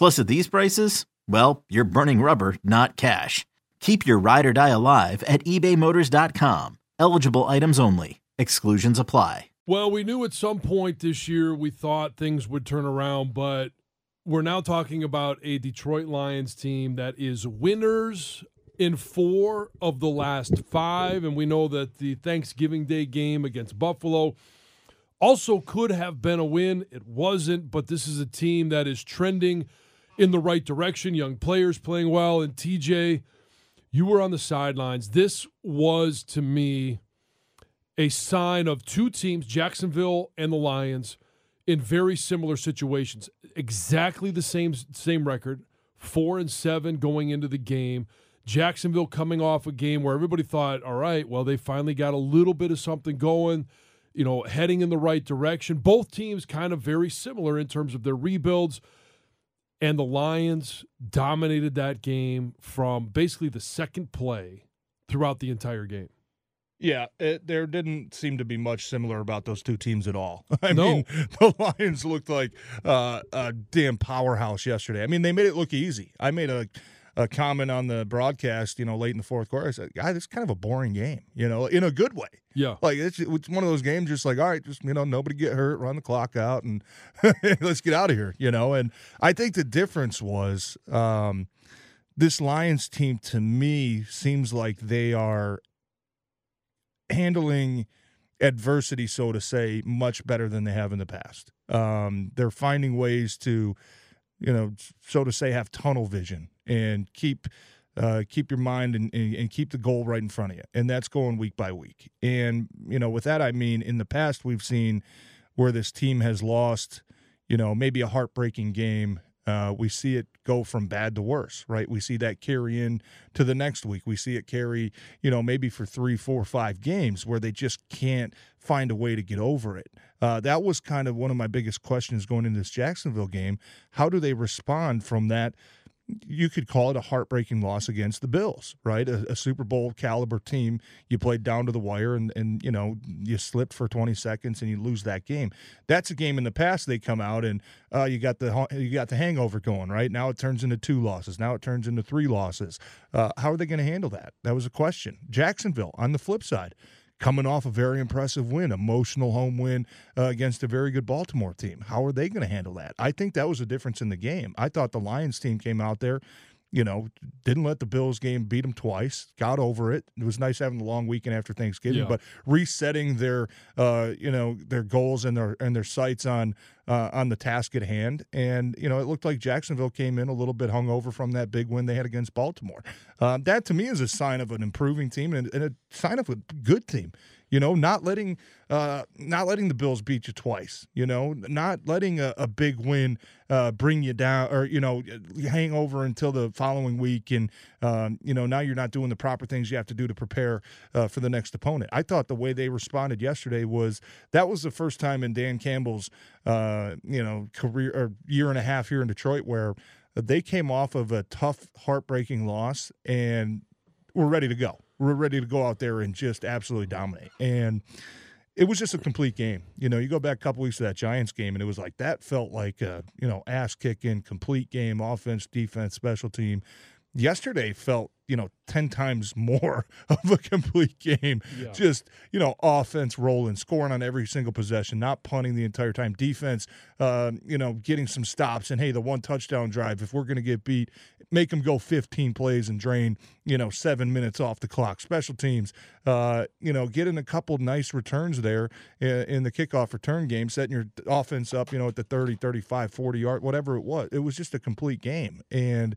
Plus, at these prices, well, you're burning rubber, not cash. Keep your ride or die alive at ebaymotors.com. Eligible items only. Exclusions apply. Well, we knew at some point this year we thought things would turn around, but we're now talking about a Detroit Lions team that is winners in four of the last five. And we know that the Thanksgiving Day game against Buffalo also could have been a win. It wasn't, but this is a team that is trending in the right direction. Young players playing well. And TJ, you were on the sidelines. This was to me a sign of two teams, Jacksonville and the Lions, in very similar situations. Exactly the same same record, four and seven going into the game. Jacksonville coming off a game where everybody thought, all right, well, they finally got a little bit of something going, you know, heading in the right direction. Both teams kind of very similar in terms of their rebuilds. And the Lions dominated that game from basically the second play throughout the entire game. Yeah, it, there didn't seem to be much similar about those two teams at all. I No. mean, the Lions looked like uh, a damn powerhouse yesterday. I mean, they made it look easy. I made a, a comment on the broadcast, you know, late in the fourth quarter. I said, "God, it's kind of a boring game, you know, in a good way. Yeah. Like it's, it's one of those games, just like, all right, just you know, nobody get hurt, run the clock out, and let's get out of here, you know. And I think the difference was um, this Lions team to me seems like they are handling adversity, so to say, much better than they have in the past. Um, they're finding ways to, you know, so to say, have tunnel vision and keep uh, keep your mind and, and, keep the goal right in front of you, and that's going week by week. And you know, with that, I mean, in the past, we've seen where this team has lost, you know, maybe a heartbreaking game. Uh, we see it go from bad to worse, right? We see that carry in to the next week. We see it carry, you know, maybe for three, four, five games where they just can't find a way to get over it. Uh, that was kind of one of my biggest questions going into this Jacksonville game. How do they respond from that? you could call it a heartbreaking loss against the Bills, right? A, a, Super Bowl caliber team. You played down to the wire and, and, you know, you slipped for 20 seconds and you lose that game. That's a game in the past they come out and uh, you got the you got the hangover going, right? Now it turns into two losses. Now it turns into three losses. Uh, how are they going to handle that? That was a question. Jacksonville, on the flip side, coming off a very impressive win, emotional home win uh, against a very good Baltimore team. How are they going to handle that? I think that was a difference in the game. I thought the Lions team came out there, you know, didn't let the Bills game beat them twice, got over it. It was nice having the long weekend after Thanksgiving, Yeah. but resetting their, uh, you know, their goals and their and their sights on uh, on the task at hand. And you know, it looked like Jacksonville came in a little bit hungover from that big win they had against Baltimore. Uh, that to me is a sign of an improving team and, and a sign of a good team. You know, not letting uh, not letting the Bills beat you twice. You know, not letting a, a big win uh, bring you down or you know hang over until the following week, and um, you know now you're not doing the proper things you have to do to prepare uh, for the next opponent. I thought the way they responded yesterday was that was the first time in Dan Campbell's uh, Uh, you know career or year and a half here in Detroit where they came off of a tough, heartbreaking loss and were ready to go We're ready to go out there and just absolutely dominate. And it was just a complete game. You know, you go back a couple weeks to that Giants game, and it was like that felt like a you know ass kicking complete game, offense, defense, special team. Yesterday felt you know 10 times more of a complete game. Yeah. just you know offense rolling scoring on every single possession not punting the entire time. Defense uh, you know getting some stops and hey the one touchdown drive if we're going to get beat make them go 15 plays and drain you know seven minutes off the clock. Special teams uh, you know getting a couple nice returns there in the kickoff return game setting your offense up you know at the 30 35 40 yard whatever it was. It was just a complete game. And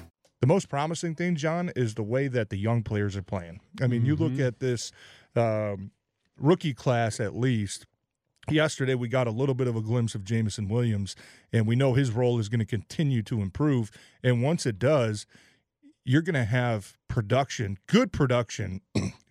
The most promising thing, John, is the way that the young players are playing. I mean, mm-hmm. you look mm-hmm. at this um, rookie class at least. Yesterday, we got a little bit of a glimpse of Jameson Williams, and we know his role is going to continue to improve. And once it does, you're going to have production, good production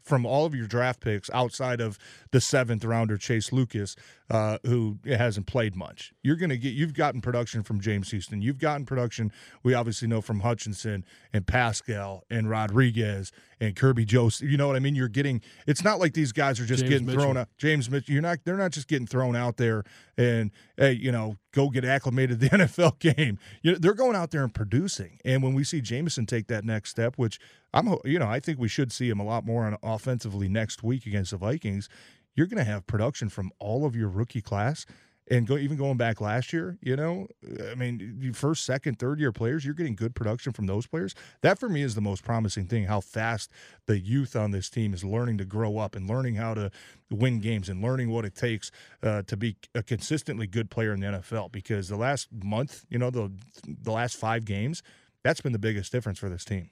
from all of your draft picks outside of the seventh rounder Chase Lucas, uh, who hasn't played much. You're going to get you've gotten production from James Houston. You've gotten production. We obviously know from Hutchinson and Paschal and Rodriguez and Kerby Joseph. You know what I mean? You're getting. It's not like these guys are just James getting Mitchell. thrown out. James Mitchell. You're not. They're not just getting thrown out there and hey, you know, go get acclimated to the NFL game. You know, they're going out there and producing. And when we see Jameson take that next step, which I'm, you know, I think we should see him a lot more on offensively next week against the Vikings. You're going to have production from all of your rookie class, and go even going back last year. You know, I mean, first, second, third year players, you're getting good production from those players. That for me is the most promising thing. How fast the youth on this team is learning to grow up and learning how to win games and learning what it takes uh, to be a consistently good player in the NFL. Because the last month, you know, the the last five games, that's been the biggest difference for this team.